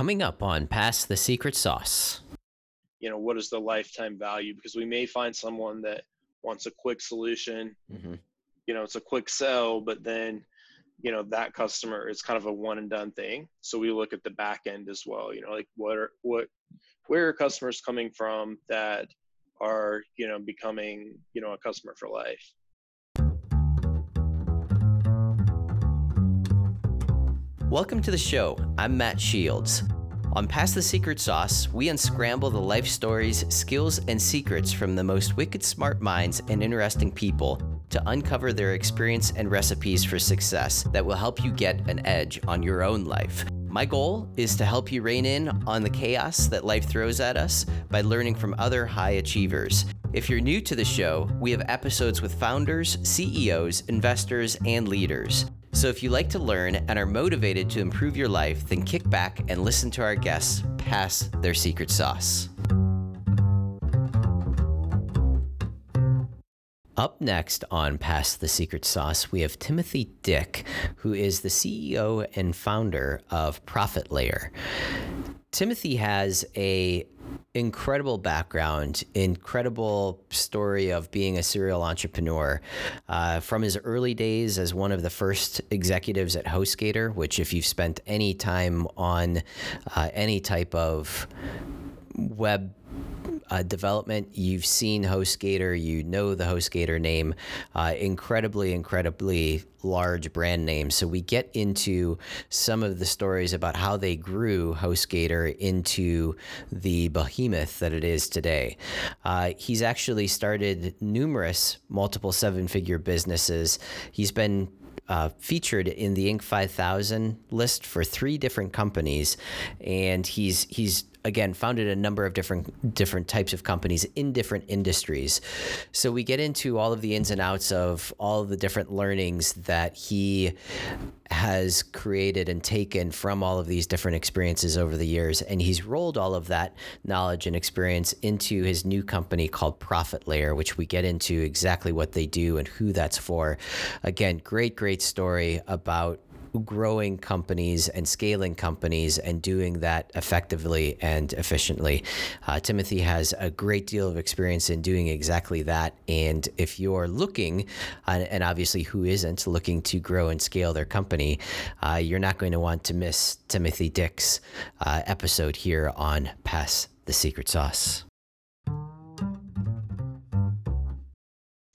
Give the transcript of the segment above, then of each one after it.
coming up on Pass the Secret Sauce. You know, what is the lifetime value? Because we may find someone that wants a quick solution. Mm-hmm. You know, it's a quick sell, but then, you know, that customer is kind of a one and done thing. So we look at the back end as well. You know, like what are what where are customers coming from that are you know becoming you know a customer for life Welcome to the show. I'm Matt Shields. On Pass the Secret Sauce, we unscramble the life stories, skills, and secrets from the most wicked smart minds and interesting people to uncover their experience and recipes for success that will help you get an edge on your own life. My goal is to help you rein in on the chaos that life throws at us by learning from other high achievers. If you're new to the show, we have episodes with founders, CEOs, investors, and leaders. So if you like to learn and are motivated to improve your life, then kick back and listen to our guests pass their secret sauce. Up next on Pass the Secret Sauce, we have Timothy Dick, who is the CEO and founder of Profit Layer. Timothy has a incredible background, incredible story of being a serial entrepreneur. Uh, from his early days as one of the first executives at HostGator, which, if you've spent any time on uh, any type of web uh, development. You've seen HostGator, you know the HostGator name, uh, incredibly, incredibly large brand name. So we get into some of the stories about how they grew HostGator into the behemoth that it is today. Uh, he's actually started numerous multiple seven figure businesses. He's been uh, featured in the Inc. 5000 list for three different companies, and he's he's again founded a number of different different types of companies in different industries. So we get into all of the ins and outs of all of the different learnings that he has created and taken from all of these different experiences over the years and he's rolled all of that knowledge and experience into his new company called Profit Layer which we get into exactly what they do and who that's for. Again, great great story about growing companies and scaling companies and doing that effectively and efficiently. Uh, Timothy has a great deal of experience in doing exactly that. And if you're looking, uh, and obviously who isn't looking to grow and scale their company, uh, you're not going to want to miss Timothy Dick's uh, episode here on Pass the Secret Sauce.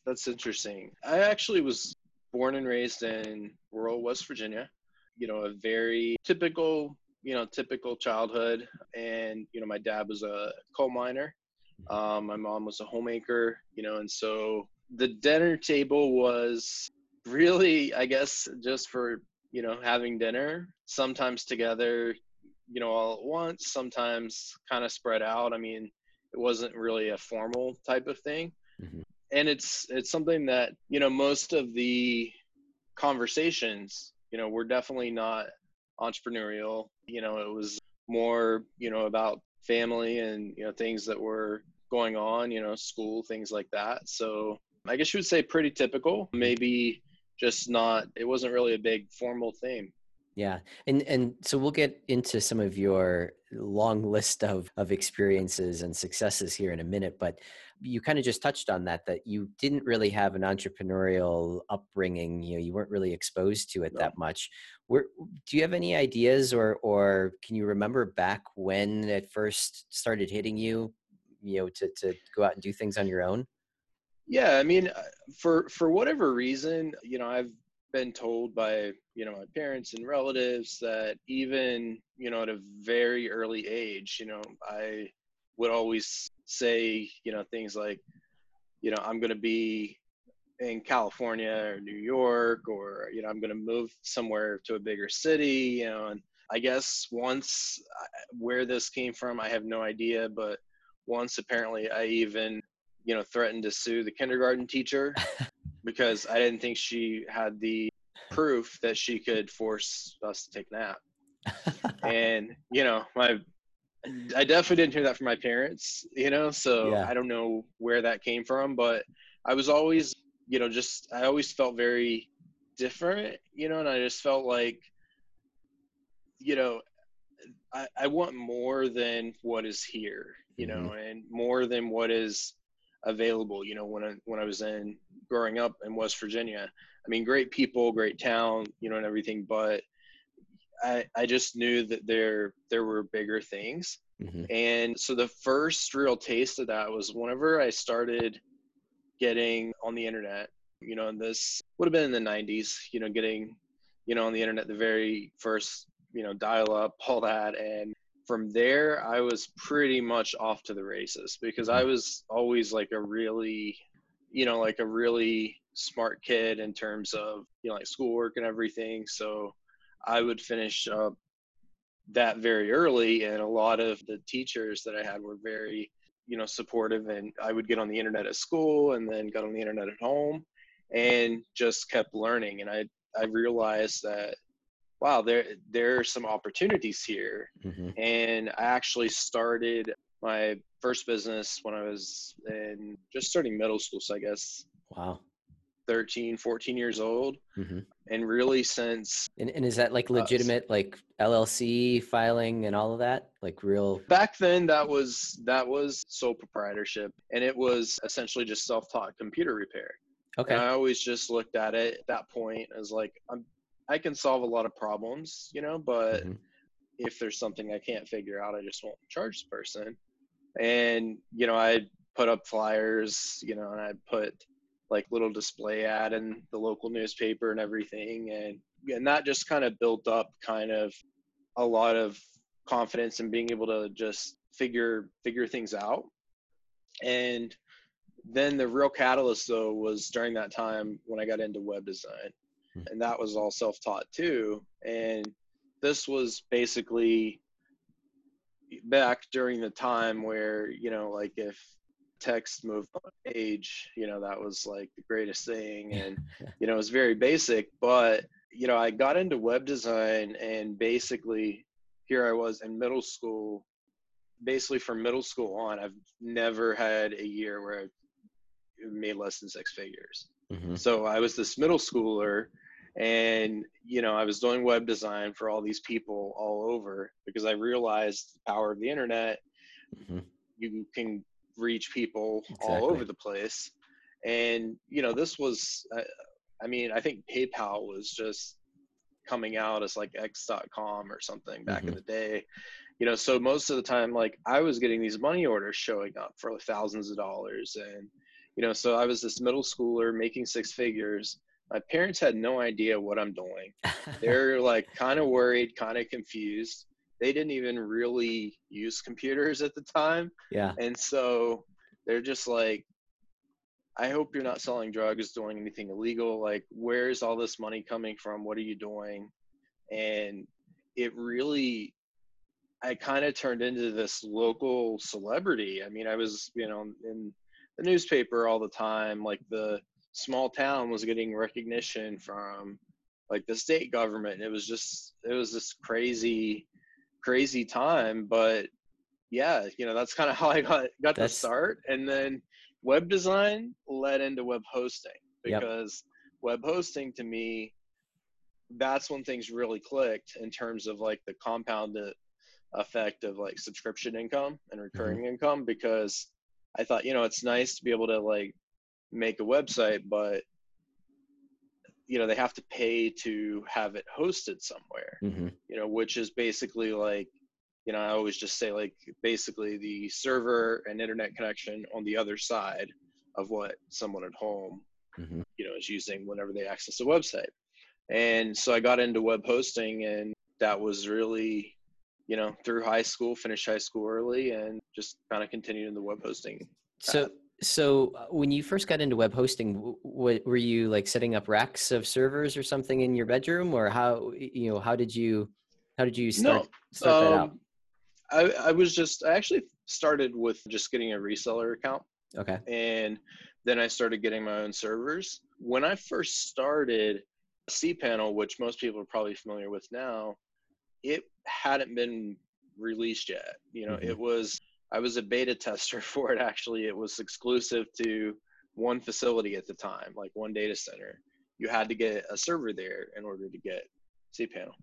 That's interesting. I actually was born and raised in rural West Virginia. You know, a very typical, you know, typical childhood. And, you know, my dad was a coal miner. Um, my mom was a homemaker, you know, and so the dinner table was really, I guess, just for, you know, having dinner, sometimes together, you know, all at once, sometimes kind of spread out. I mean, it wasn't really a formal type of thing. Mm-hmm and it's it's something that you know most of the conversations you know were definitely not entrepreneurial. You know it was more you know about family and you know things that were going on you know school things like that. So i guess you would say pretty typical maybe just not it wasn't really a big formal theme yeah. And and so we'll get into some of your long list of of experiences and successes here in a minute, but you kind of just touched on that that you didn't really have an entrepreneurial upbringing, you know, you weren't really exposed to it no. that much. Where do you have any ideas or or can you remember back when it first started hitting you, you know, to to go out and do things on your own? Yeah, I mean, uh, for for whatever reason, you know, I've been told by you know my parents and relatives that even you know at a very early age you know i would always say you know things like you know i'm going to be in california or new york or you know i'm going to move somewhere to a bigger city you know and i guess once uh, where this came from i have no idea but once apparently i even you know threatened to sue the kindergarten teacher because I didn't think she had the proof that she could force us to take a nap. and you know, my I definitely didn't hear that from my parents, you know, so yeah. I don't know where that came from, but I was always, you know, just I always felt very different, you know, and I just felt like you know, I, I want more than what is here, you know, mm-hmm. and more than what is available. You know, when I when I was in growing up in West Virginia, I mean, great people, great town, you know, and everything, but I I just knew that there there were bigger things. Mhm. And so the first real taste of that was whenever I started getting on the internet, you know, and this would have been in the 90s, you know, getting, you know, on the internet, the very first, you know, dial up, all that. And from there, I was pretty much off to the races because I mm-hmm. was always like a really, you know, like a really smart kid in terms of, you know, like schoolwork and everything. So I would finish up that very early and a lot of the teachers that i had were very you know supportive and i would get on the internet at school and then got on the internet at home and just kept learning and i i realized that wow there there are some opportunities here Mhm. and i actually started my first business when i was in just starting middle school so i guess Wow. 13 14 years old hmm and really since And, and is that like Uh, legitimate, like LLC filing and all of that? Like real? back then that was that was sole proprietorship and it was essentially just self-taught computer repair Okay. and i always just looked at it at that point as like i'm i can solve a lot of problems you know but Mhm. if there's something i can't figure out i just won't charge the person and you know i put up flyers you know and i put like little display ad in the local newspaper and everything and and that just kind of built up kind of a lot of confidence in being able to just figure figure things out and then the real catalyst though was during that time when i got into web design. And that was all self-taught too. And this was basically back during the time where you know like if text moved on page you know that was like the greatest thing. And you know it was very basic but you know i got into web design and basically here i was in middle school basically from middle school on i've never had a year where i've made less than six figures. Mhm. so I was this middle schooler and you know, I was doing web design for all these people all over because I realized the power of the internet. Mhm. You can reach people all over the place. And you know, this was uh, I mean, I think PayPal was just coming out as like x.com or something back in Mhm. the day. You know, so most of the time like I was getting these money orders showing up for thousands of dollars and you know, so I was this middle schooler making six figures. My parents had no idea what I'm doing. They're like kind of worried, kind of confused. They didn't even really use computers at the time. yeah. And so they're just like, I hope you're not selling drugs, doing anything illegal. Like, where's all this money coming from? What are you doing? And it really, I kind of turned into this local celebrity. I mean, I was, you know, in the newspaper all the time. Like, the small town was getting recognition from like the state government. It was just, it was this crazy, crazy time. But yeah, you know, that's kind of how I got got That's- to start. And then web design led into web hosting Yep. because web hosting to me, that's when things really clicked in terms of like the compounded effect of like subscription income and mm-hmm. recurring income because I thought, you know, it's nice to be able to like make a website, but you know, they have to pay to have it hosted somewhere hmm you know, which is basically like, you know, I always just say like basically the server and internet connection on the other side of what someone at home, hmm you know, is using whenever they access a website. And so I got into web hosting and that was really, you know, through high school, finished high school early and just kind of continued in the web hosting. So, so uh, when you first got into web hosting, w- w- were you like setting up racks of servers or something in your bedroom, or how you know how did you how did you start start that out? Um, I, I was just, I actually started with just getting a reseller account. Okay. and then I started getting my own servers. When I first started cPanel, which most people are probably familiar with now, it hadn't been released yet. You know, Mhm. it was I was a beta tester for it actually. It was exclusive to one facility at the time, like one data center. You had to get a server there in order to get cPanel.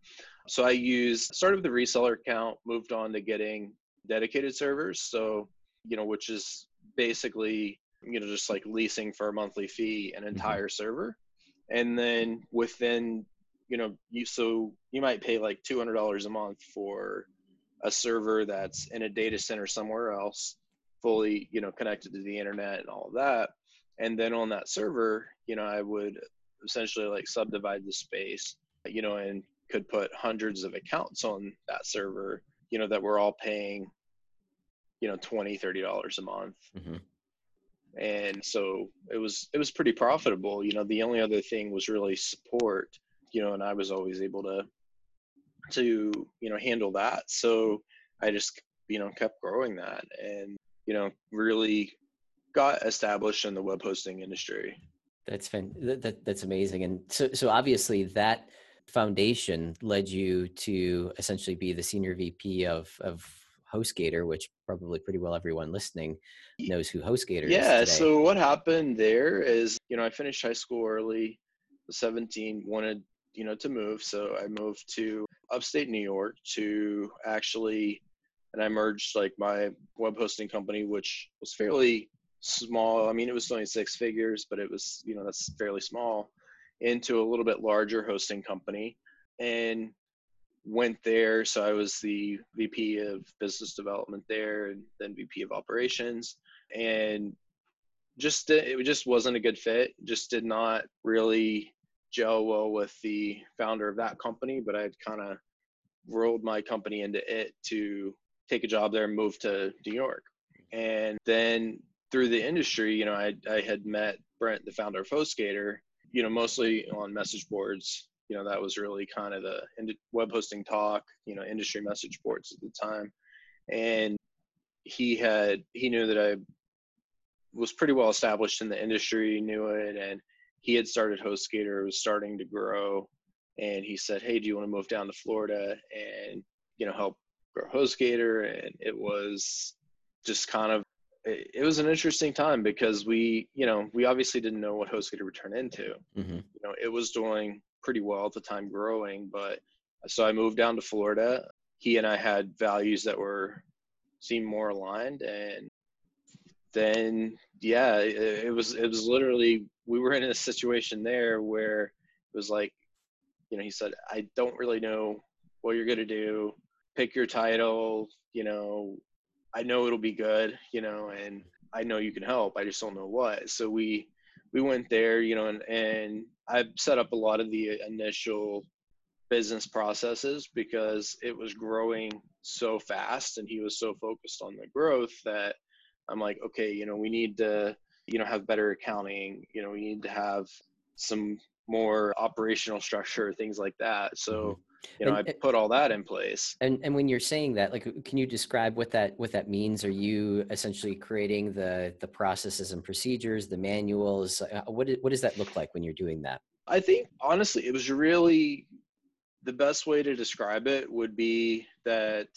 So I used started with the reseller account, moved on to getting dedicated servers. So, you know, which is basically, you know, just like leasing for a monthly fee an mm-hmm. entire mm-hmm. server. And then within, you know, you so you might pay like two hundred dollars a month for a server that's in a data center somewhere else, fully, you know, connected to the internet and all of that. And then on that server, you know, I would essentially like subdivide the space, you know, and could put hundreds of accounts on that server, you know, that we're all paying, you know, 20, 30 dollars a month. Mm-hmm. And so it was it was pretty profitable. You know, the only other thing was really support, you know, and I was always able to to, you know, handle that. So I just, you know, kept growing that and, you know, really got established in the web hosting industry. That's fan- that, that's amazing. And so, so obviously that foundation led you to essentially be the senior VP of, of HostGator, which probably pretty well everyone listening knows who HostGator yeah, is. Yeah. So what happened there is, you know, I finished high school early, 17, wanted, you know, to move. So I moved to upstate New York to actually, and I merged like my web hosting company, which was fairly small. I mean, it was only six figures, but it was, you know, that's fairly small into a little bit larger hosting company and went there. So I was the VP of business development there and then VP of operations and just it just wasn't a good fit. Just did not really well uh, with the founder of that company, but I'd kind of rolled my company into it to take a job there and move to New York. And then through the industry, you know, I, I had met Brent, the founder of HostGator, you know, mostly on message boards. You know, that was really kind of the web hosting talk, you know, industry message boards at the time. And he had, he knew that I was pretty well established in the industry, knew it, and he had started HostGator, was starting to grow. And he said, Hey, do you want to move down to Florida and, you know, help grow HostGator? And it was just kind of it, was an interesting time because we, you know, we obviously didn't know what HostGator would turn into. Mm-hmm. You know, it was doing pretty well at the time, growing. But so I moved down to Florida. He and I had values that were seemed more aligned, and then yeah, it, it was it was literally we were in a situation there where it was like, you know, he said, I don't really know what you're gonna do. Pick your title. You know, I know it'll be good, you know, and I know you can help. I just don't know what. So we we went there, you know, and and I've set up a lot of the initial business processes because it was growing so fast and he was so focused on the growth that I'm like, okay, you know, we need to, you know, have better accounting, you know, we need to have some more operational structure, things like that. So mm-hmm. you know and, i put all that in place. and and when you're saying that like can you describe what that what that means? Are you essentially creating the the processes and procedures the manuals? Uh, what what does that look like when you're doing that? I think honestly it was really the best way to describe it would be that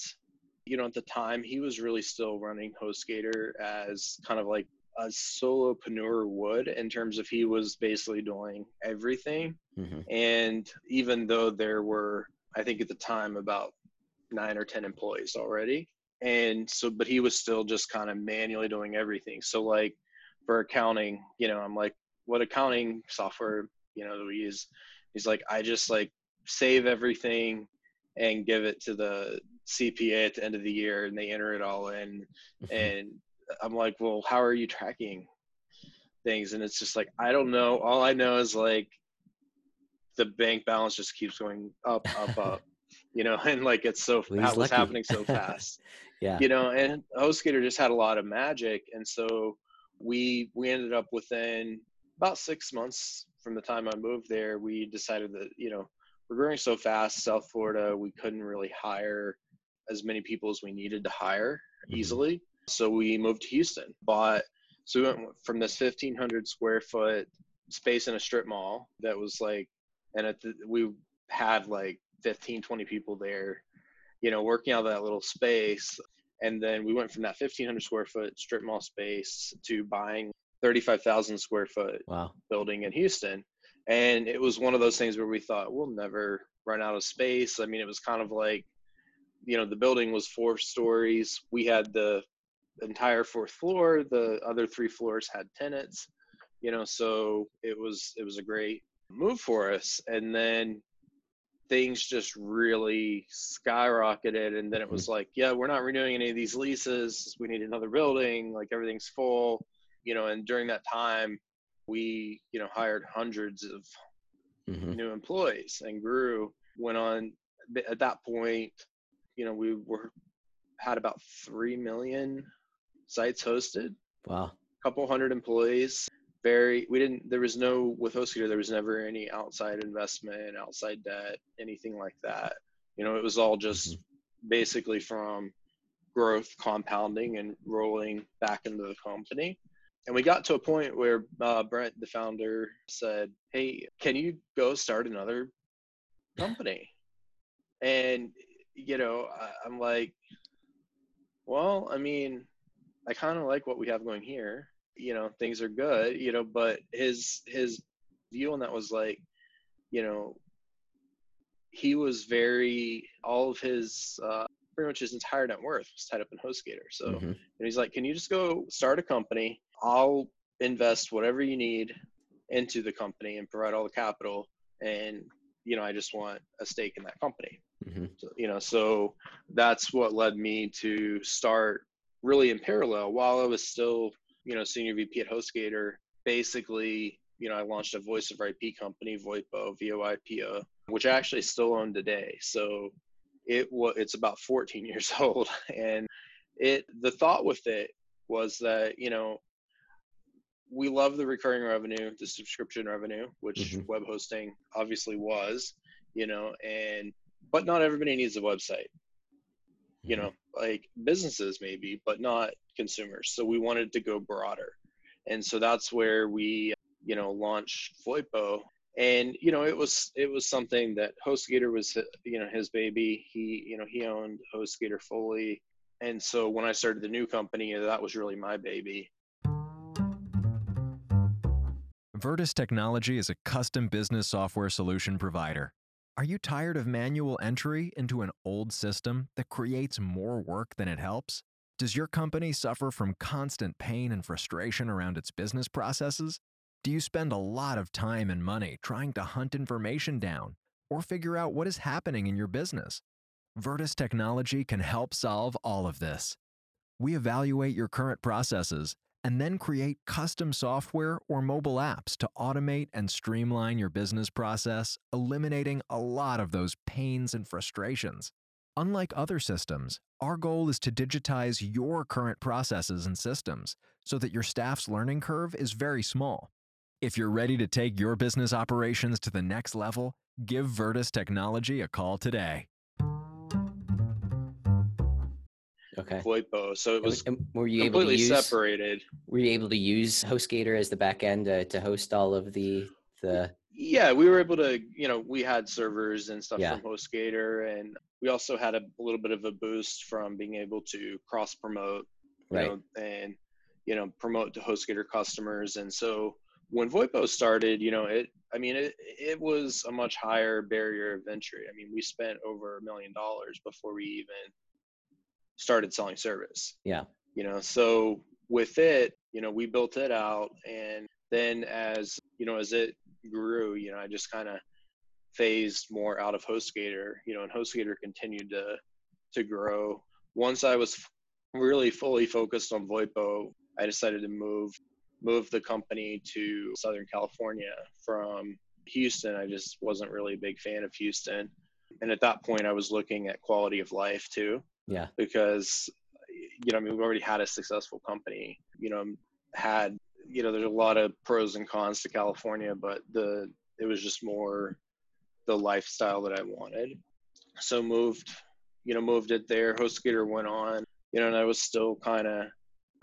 you know at the time he was really still running hostgator as kind of like a solopreneur would in terms of he was basically doing everything mm-hmm. and even though there were I think at the time about nine or 10 employees already. And so, but he was still just kind of manually doing everything. So, like for accounting, you know, I'm like, what accounting software, you know, do we use? He's like, I just like save everything and give it to the CPA at the end of the year and they enter it all in. Mm-hmm. And I'm like, well, how are you tracking things? And it's just like, I don't know. All I know is like, the bank balance just keeps going up, up, up. You know, and like it's so that was happening so fast. yeah. You know, and HostGator just had a lot of magic, and so we we ended up within about six months from the time I moved there, we decided that you know we're growing so fast, South Florida, we couldn't really hire as many people as we needed to hire mm-hmm. easily. So we moved to Houston. Bought so we went from this 1,500 square foot space in a strip mall that was like and the, we had like 15 20 people there you know working out of that little space and then we went from that 1500 square foot strip mall space to buying 35,000 square foot wow. building in Houston and it was one of those things where we thought we'll never run out of space. I mean, it was kind of like, you know, the building was four stories. We had the entire fourth floor. The other three floors had tenants. You know, so it was it was a great move for us. And then things just really skyrocketed and then it was mm-hmm. like yeah we're not renewing any of these leases we need another building like everything's full you know and during that time we you know hired hundreds of mm-hmm. new employees and grew went on at that point you know we were had about 3 million sites hosted. Wow. A couple hundred employees. Very we didn't there was no with HostGator there was never any outside investment outside debt anything like that. You know it was all just mm-hmm. basically from growth compounding and rolling back into the company. And we got to a point where uh, Brent, the founder, said, "Hey, can you go start another company?" And you know, I, I'm like, "Well, I mean, I kind of like what we have going here. You know, things are good. You know, but his his view on that was like, you know, he was very all of his uh, pretty much his entire net worth was tied up in HostGator. So mm-hmm. and he's like, can you just go start a company? I'll invest whatever you need into the company and provide all the capital. And, you know, I just want a stake in that company. Mm-hmm. So, you know, so that's what led me to start really in parallel while I was still, you know, senior VP at HostGator. Basically, you know, I launched a voice over IP company, VoIPO, VoIPO, which I actually still own today. So it was it's about 14 years old, and it the thought with it was that you know we love the recurring revenue, the subscription revenue, which mm-hmm. web hosting obviously was, you know, and but not everybody needs a website. You know, like businesses maybe, but not consumers. So we wanted to go broader. And so that's where we, you know, launched VoIPO. And, you know, it was it was something that HostGator was you know, his baby. He, you know, he owned HostGator fully. And so when I started the new company, that was really my baby Vertus Technology is a custom business software solution provider. Are you tired of manual entry into an old system that creates more work than it helps? Does your company suffer from constant pain and frustration around its business processes? Do you spend a lot of time and money trying to hunt information down or figure out what is happening in your business? Vertus Technology can help solve all of this. We evaluate your current processes and then create custom software or mobile apps to automate and streamline your business process, eliminating a lot of those pains and frustrations. Unlike other systems, our goal is to digitize your current processes and systems so that your staff's learning curve is very small. If you're ready to take your business operations to the next level, give Vertus Technology a call today. Okay. VoIPO. So it was and were you completely able to use, separated. Were you able to use HostGator as the backend uh, to host all of the the? Yeah, we were able to. You know, we had servers and stuff yeah. from HostGator, and we also had a, a, little bit of a boost from being able to cross promote, right? Know, and you know, promote to HostGator customers, and so when VoIPO started, you know, it. I mean, it it was a much higher barrier of entry. I mean, we spent over a million dollars before we even started selling service. Yeah. You know, so with it, you know, we built it out and then as, you know, as it grew, you know, I just kind of phased more out of HostGator, you know, and HostGator continued to to grow. Once I was really fully focused on VoIPO, I decided to move move the company to Southern California from Houston. I just wasn't really a big fan of Houston. And at that point I was looking at quality of life too. Yeah. Because, you know, I mean, we've already had a successful company, you know, had, you know, there's a lot of pros and cons to California, but the, it was just more the lifestyle that I wanted. So moved, you know, moved it there. HostGator went on, you know, and I was still kind of,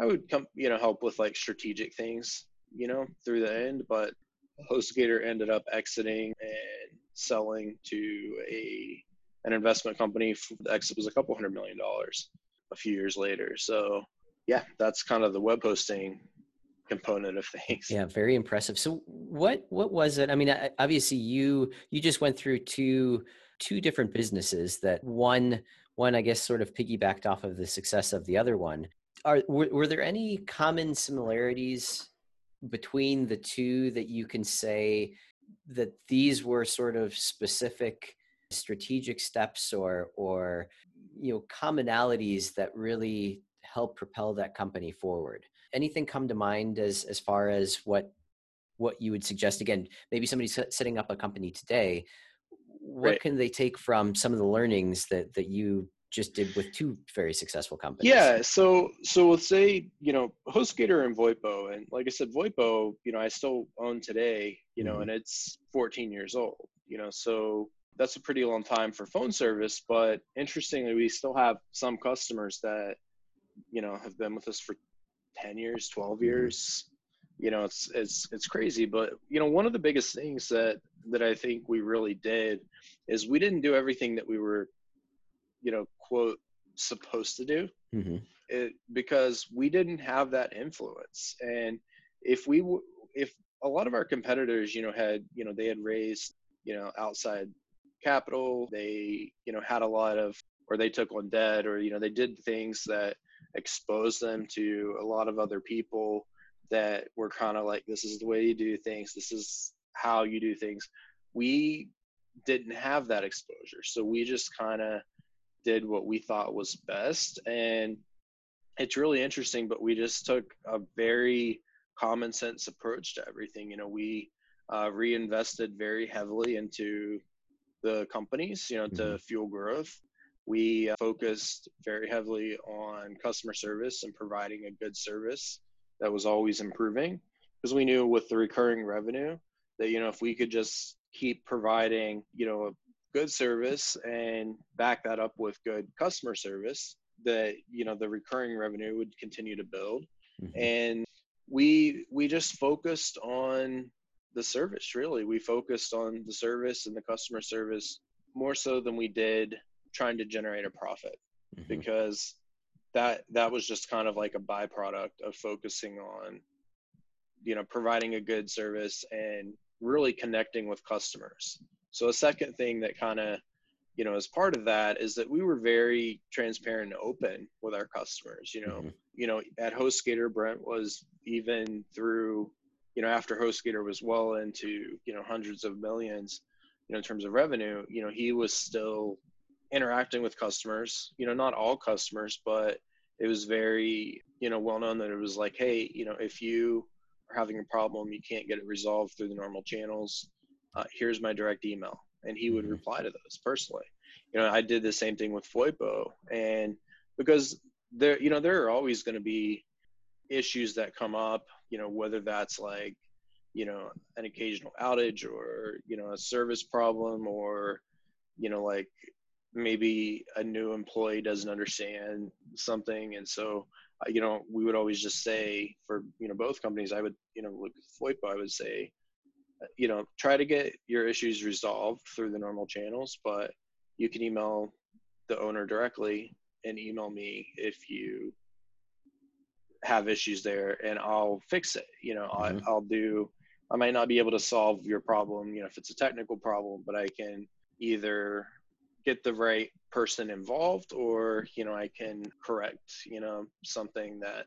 I would come, you know, help with like strategic things, you know, through the end, but HostGator ended up exiting and selling to a an investment company. The exit was a couple hundred million dollars a few years later. So, yeah, that's kind of the web hosting component of things. Yeah, very impressive. So, what what was it? I mean, obviously, you you just went through two two different businesses that one one I guess sort of piggybacked off of the success of the other one. Are were, were there any common similarities between the two that you can say that these were sort of specific strategic steps or or you know commonalities that really help propel that company forward anything come to mind as as far as what what you would suggest again maybe somebody's setting up a company today what right. can they take from some of the learnings that that you just did with two very successful companies yeah so so let's say you know hostgator and voipo and like i said voipo you know i still own today you know mm-hmm. and it's 14 years old you know so that's a pretty long time for phone service but interestingly we still have some customers that you know have been with us for 10 years 12 mm-hmm. years you know it's it's it's crazy but you know one of the biggest things that that i think we really did is we didn't do everything that we were you know quote supposed to do mm-hmm. it, because we didn't have that influence and if we w- if a lot of our competitors you know had you know they had raised you know outside capital. They you know had a lot of or they took on debt or you know they did things that exposed them to a lot of other people that were kind of like this is the way you do things. This is how you do things. We didn't have that exposure so we just kind of did what we thought was best and it's really interesting but we just took a very common sense approach to everything. You know we uh, reinvested very heavily into the companies you know to mm-hmm. fuel growth we uh, focused very heavily on customer service and providing a good service that was always improving because we knew with the recurring revenue that you know if we could just keep providing you know a good service and back that up with good customer service that you know the recurring revenue would continue to build mm-hmm. and we we just focused on the service really we focused on the service and the customer service more so than we did trying to generate a profit mm-hmm. because that that was just kind of like a byproduct of focusing on you know providing a good service and really connecting with customers so a second thing that kind of you know as part of that is that we were very transparent and open with our customers you know mm-hmm. you know at hostgator brent was even through you know after hostgator was well into you know hundreds of millions you know in terms of revenue you know he was still interacting with customers you know not all customers but it was very you know well known that it was like hey you know if you are having a problem you can't get it resolved through the normal channels uh, here's my direct email. And he would mm-hmm. reply to those personally. You know i did the same thing with voipo and because there you know there are always going to be issues that come up you know whether that's like you know an occasional outage or you know a service problem or you know like maybe a new employee doesn't understand something. And so uh, you know we would always just say for you know both companies i would you know with voipo i would say uh, you know try to get your issues resolved through the normal channels but you can email the owner directly and email me if you have issues there and i'll fix it you know mm-hmm. I, i'll do i might not be able to solve your problem you know if it's a technical problem but i can either get the right person involved or you know i can correct you know something that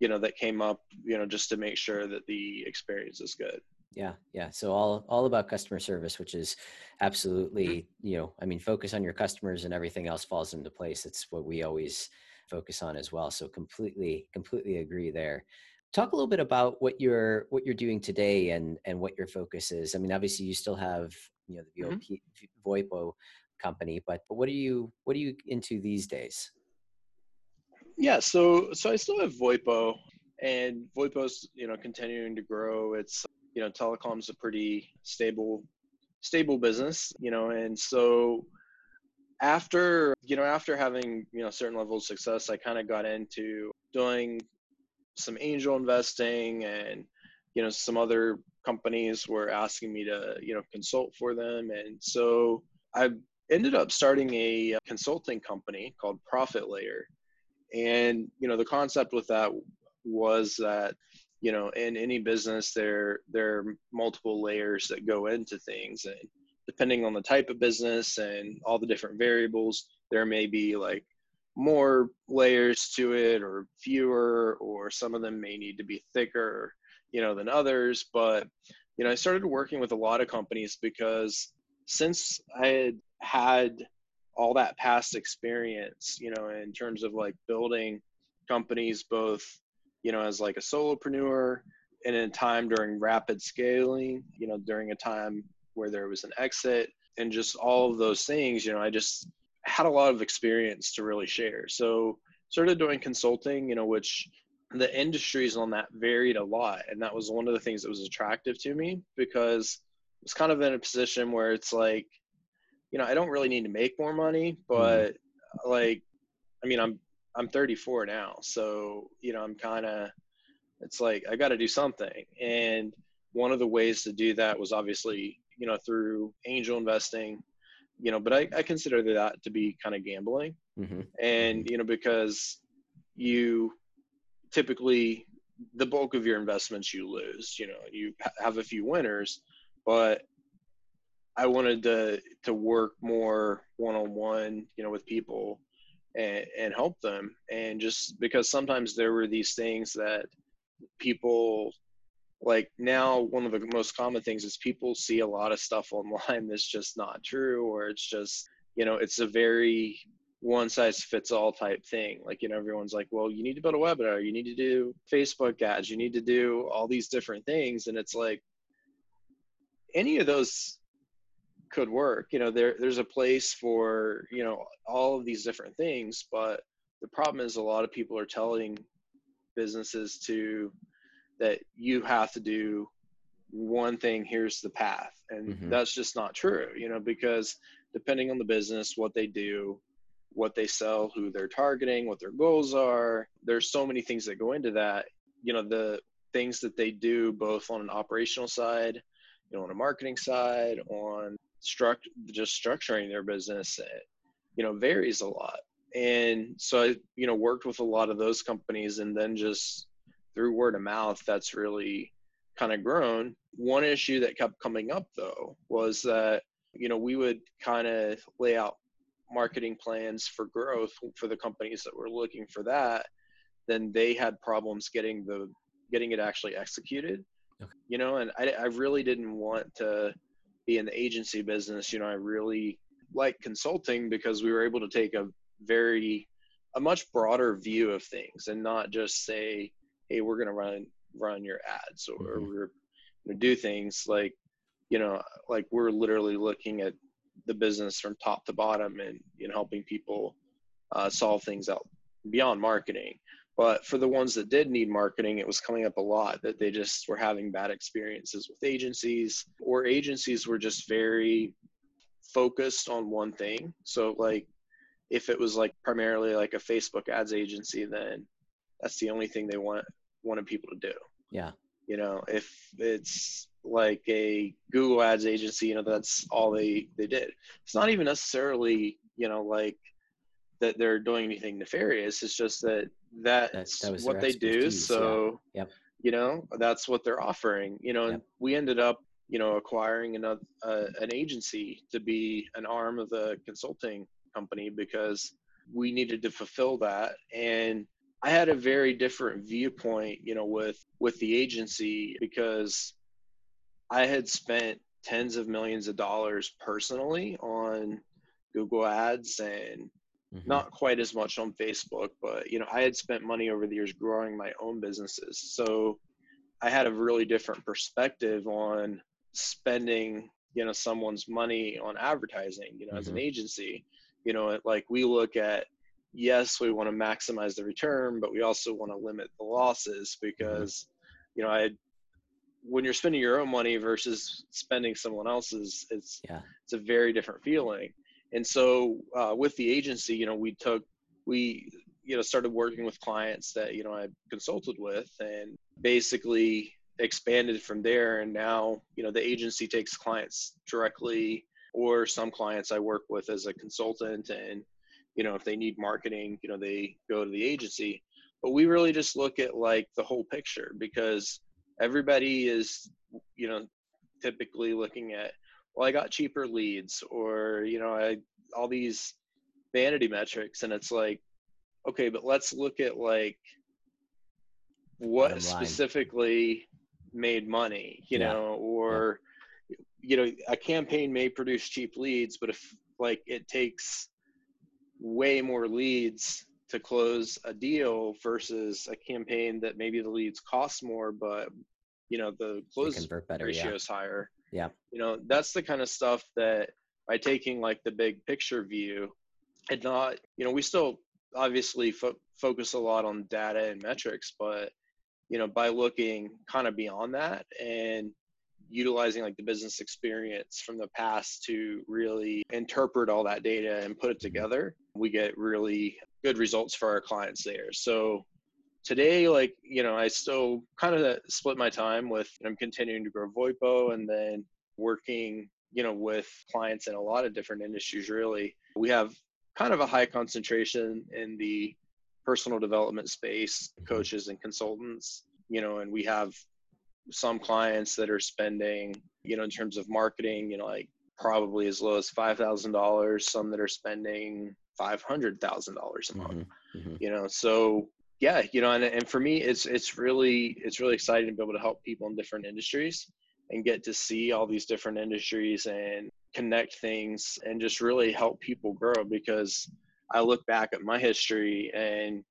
you know that came up you know just to make sure that the experience is good yeah yeah so all all about customer service which is absolutely mm-hmm. you know i mean focus on your customers and everything else falls into place it's what we always focus on as well so completely completely agree there. Talk a little bit about what you're what you're doing today and and what your focus is. I mean obviously you still have you know the VOP, mm-hmm. voipo company but, but what are you what are you into these days? Yeah so so i still have voipo and voipo's you know continuing to grow. It's you know telecom's a pretty stable stable business you know and so after you know after having you know certain level of success i kind of got into doing some angel investing and you know some other companies were asking me to you know consult for them and so i ended up starting a uh, consulting company called Profit Layer. And, you know, the concept with that was that, you know, in any business, there, there are multiple layers that go into things. And depending on the type of business and all the different variables, there may be like more layers to it or fewer, or some of them may need to be thicker, you know, than others. But, you know, I started working with a lot of companies because since I had had all that past experience, you know, in terms of like building companies, both, you know, as like a solopreneur and in a time during rapid scaling, you know, during a time where there was an exit and just all of those things, you know, I just had a lot of experience to really share. So started doing consulting, you know, which the industries on that varied a lot. And that was one of the things that was attractive to me because I was kind of in a position where it's like, you know, I don't really need to make more money, mm-hmm. but mm-hmm. like, I mean, I'm, I'm 34 now. So, you know, I'm kind of, it's like, I got to do something. And one of the ways to do that was obviously, you know, through angel investing, you know, but I, I consider that to be kind of gambling. Mm-hmm. And, you know, because you typically, the bulk of your investments you lose, you know, you have a few winners, but I wanted to to work more one on one, you know, with people and and help them. And just because sometimes there were these things that people like now one of the most common things is people see a lot of stuff online that's just not true or it's just you know it's a very one size fits all type thing like you know everyone's like well you need to build a webinar you need to do facebook ads you need to do all these different things and it's like any of those could work. You know, there there's a place for you know all of these different things, but the problem is a lot of people are telling businesses to that you have to do one thing here's the path. And mm-hmm. that's just not true you know because depending on the business what they do what they sell who they're targeting what their goals are there's so many things that go into that. You know the things that they do both on an operational side you know on a marketing side on struct just structuring their business eh, you know varies a lot. And so i you know worked with a lot of those companies and then just through word of mouth that's really kind of grown. One issue that kept coming up though was that you know we would kind of lay out marketing plans for growth for the companies that were looking for that. Then they had problems getting the getting it actually executed. Okay. you know and I, I really didn't want to be in the agency business, you know, I really like consulting because we were able to take a very a much broader view of things and not just say, hey, we're going to run run your ads or mm-hmm. we're to do things like, you know, like we're literally looking at the business from top to bottom and you know helping people uh, solve things out beyond marketing. But for the ones that did need marketing, it was coming up a lot that they just were having bad experiences with agencies, or agencies were just very focused on one thing. So, like, if it was like primarily like a Facebook ads agency, then that's the only thing they want wanted people to do. Yeah. You know, if it's like a Google ads agency, you know, that's all they they did. It's not even necessarily, you know, like that they're doing anything nefarious. It's just that that's that, that what they do. So, yeah. yep. you know, that's what they're offering. You know, yep. and we ended up, you know, acquiring another uh, an agency to be an arm of the consulting company because we needed to fulfill that. And I had a very different viewpoint, you know, with with the agency because I had spent tens of millions of dollars personally on Google Ads and Mm-hmm. Not quite as much on Facebook, but you know, I had spent money over the years growing my own businesses. So I had a really different perspective on spending, you know, someone's money on advertising, you know, mm-hmm. as an mm-hmm. agency. You know, like we look at yes, we want to maximize the return, but we also want to limit the losses mm-hmm. because, you know, I when you're spending your own money versus spending someone else's, it's yeah. it's a very different feeling. And so uh, with the agency, you know, we took we you know started working with clients that you know I consulted with, and basically expanded from there. And now you know the agency takes clients directly, or some clients I work with as a consultant, and you know if they need marketing, you know they go to the agency. But we really just look at like the whole picture because everybody is you know typically looking at well i got cheaper leads or you know i all these vanity metrics and it's like okay but let's look at like what specifically made money you yeah. know or yeah. you know a campaign may produce cheap leads but if like it takes way more leads to close a deal versus a campaign that maybe the leads cost more but you know the close better, ratio yeah. is higher. Yeah. You know that's the kind of stuff that by taking like the big picture view and not you know we still obviously fo- focus a lot on data and metrics but you know by looking kind of beyond that and utilizing like the business experience from the past to really interpret all that data and put it mm-hmm. together we get really good results for our clients there so today like you know i still kind of split my time with i'm continuing to grow voipo and then working you know with clients in a lot of different industries really we have kind of a high concentration in the personal development space mm-hmm. coaches and consultants you know and we have some clients that are spending you know in terms of marketing you know like probably as low as $5000 some that are spending $500000 a month mm-hmm. Mm-hmm. you know so yeah you know and, and for me it's it's really it's really exciting to be able to help people in different industries and get to see all these different industries and connect things and just really help people grow because I look back at my history and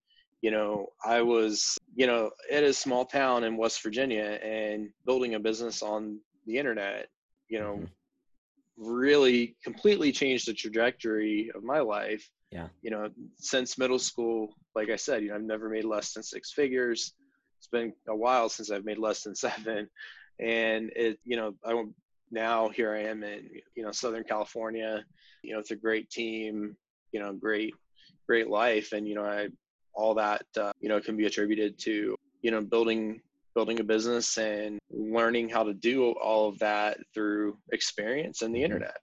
you know I was you know in a small town in West Virginia and building a business on the internet you know mm-hmm. really completely changed the trajectory of my life yeah. You know since middle school like I said you know I've never made less than six figures. It's been a while since I've made less than seven. And it you know i now here i am in you know southern california. You know it's a great team you know great great life. And you know i all that uh, you know can be attributed to you know building building a business and learning how to do all of that through experience and the mm-hmm. internet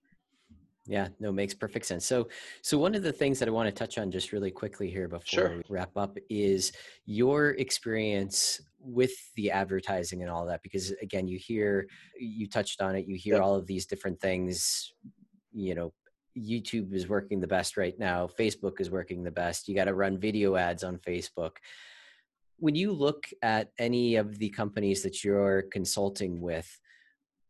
yeah, no, makes perfect sense. So, so one of the things that I want to touch on just really quickly here before sure. we wrap up is your experience with the advertising and all that. Because again, you hear, you touched on it. You hear all of these different things. You know, YouTube is working the best right now. Facebook is working the best. You got to run video ads on Facebook. When you look at any of the companies that you're consulting with,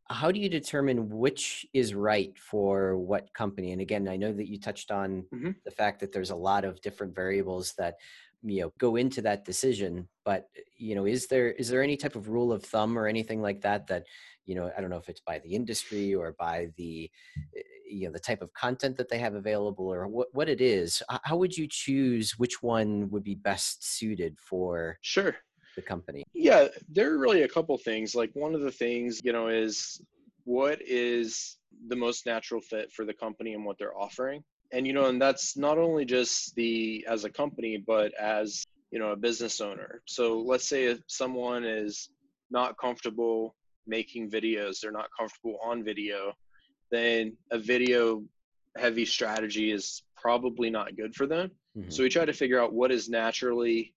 how do you determine which is right for what company and again i know that you touched on mm-hmm. the fact that there's a lot of different variables that you know go into that decision but you know is there is there any type of rule of thumb or anything like that that you know i don't know if it's by the industry or by the eh, you know the type of content that they have available or what, what it is how would you choose which one would be best suited for sure the company? Yeah, there are really a couple things. Like one of the things, you know, is what is the most natural fit for the company and what they're offering. And you know, and that's not only just the as a company, but as you know, a business owner. So let's say if someone is not comfortable making videos, they're not comfortable on video, then a video heavy strategy is probably not good for them. Mm-hmm. So we try to figure out what is naturally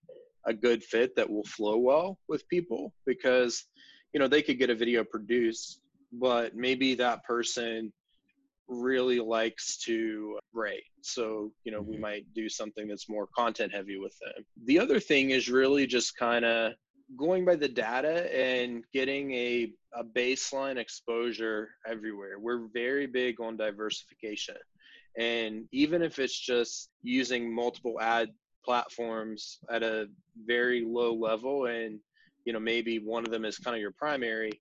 a good fit that will flow well with people because you know they could get a video produced but maybe that person really likes to write. So you know we mm-hmm. might do something that's more content heavy with them. The other thing is really just kind of going by the data and getting a, a baseline exposure everywhere. We're very big on diversification. And even if it's just using multiple ad platforms at a very low level and you know maybe one of them is kind of your primary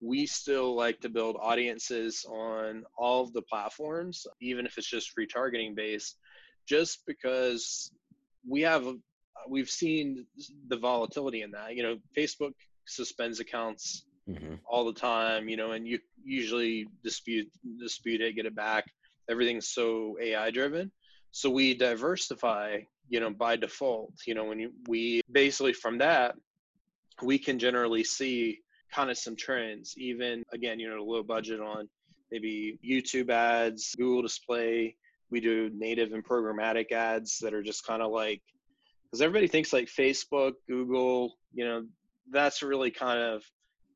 we still like to build audiences on all of the platforms even if it's just retargeting based just because we have we've seen the volatility in that. You know facebook suspends accounts mm-hmm. all the time you know and you usually dispute dispute it get it back. Everything's so ai driven. So we diversify you know by default you know when you, we basically from that we can generally see kind of some trends even again you know low budget on maybe youtube ads google display we do native and programmatic ads that are just kind of like because everybody thinks like facebook google you know that's really kind of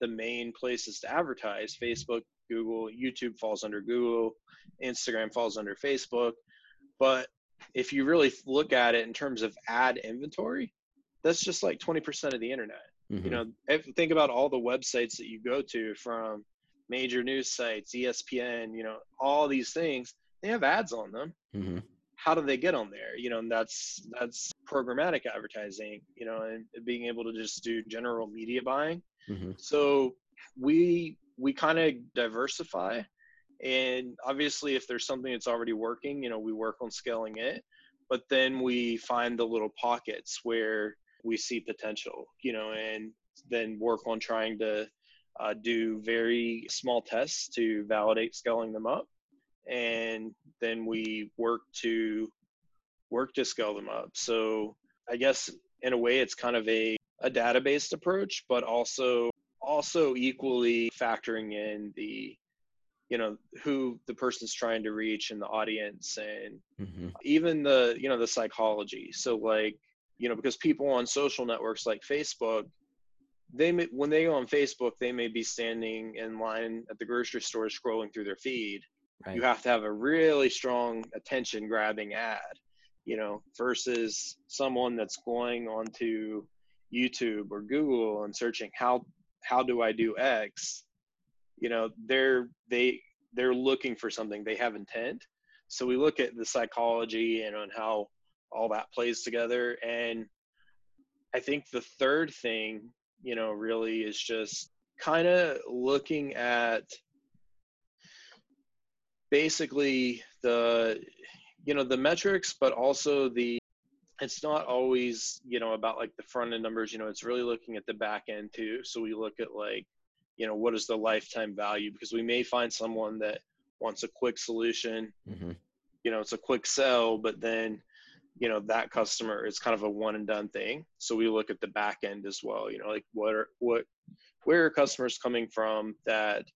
the main places to advertise facebook Google, YouTube falls under Google, Instagram falls under Facebook. But if you really look at it in terms of ad inventory, that's just like 20% of the internet. Mm-hmm. You know, if, think about all the websites that you go to from major news sites, ESPN, you know, all these things, they have ads on them. Mm-hmm. How do they get on there? You know, and that's that's programmatic advertising, you know, and being able to just do general media buying. Mm-hmm. So we we kind of diversify and obviously if there's something that's already working you know we work on scaling it but then we find the little pockets where we see potential you know and then work on trying to uh, do very small tests to validate scaling them up. And then we work to work to scale them up. So i guess in a way it's kind of a, a data-based approach but also also equally factoring in the you know who the person's trying to reach and the audience and mm-hmm. even the you know the psychology so like you know because people on social networks like facebook they may when they go on facebook they may be standing in line at the grocery store scrolling through their feed right. you have to have a really strong attention grabbing ad you know versus someone that's going onto youtube or google and searching how how do i do x you know they're they they're looking for something. They have intent. So we look at the psychology and on how all that plays together. And i think the third thing you know really is just kind of looking at basically the you know the metrics but also the it's not always you know about like the front end numbers. You know it's really looking at the back end too. So we look at like you know what is the lifetime value? Because we may find someone that wants a quick solution mm-hmm. you know it's a quick sell but then you know that customer is kind of a one and done thing. So we look at the back end as well you know like what are what where are customers coming from that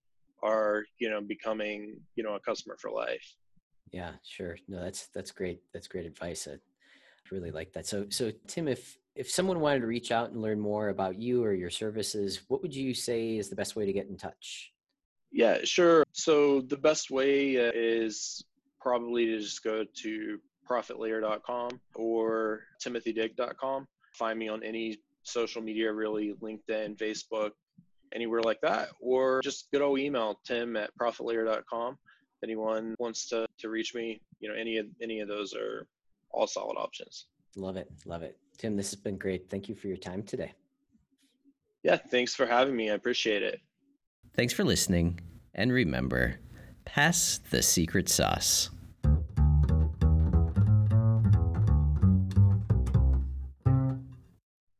are you know becoming you know a customer for life? Yeah sure. No that's that's great that's great advice. I really like that. So so tim if if someone wanted to reach out and learn more about you or your services, what would you say is the best way to get in touch? Yeah, sure. So the best way uh, is probably to just go to profitlayer.com or timothydick.com. Find me on any social media, really LinkedIn, Facebook, anywhere like that, or just good old email tim at profitlayer.com. If anyone wants to, to reach me, you know, any of any of those are all solid options. Love it. Love it. Tim, this has been great. Thank you for your time today. Yeah, thanks for having me. I appreciate it. Thanks for listening. And remember, pass the secret sauce.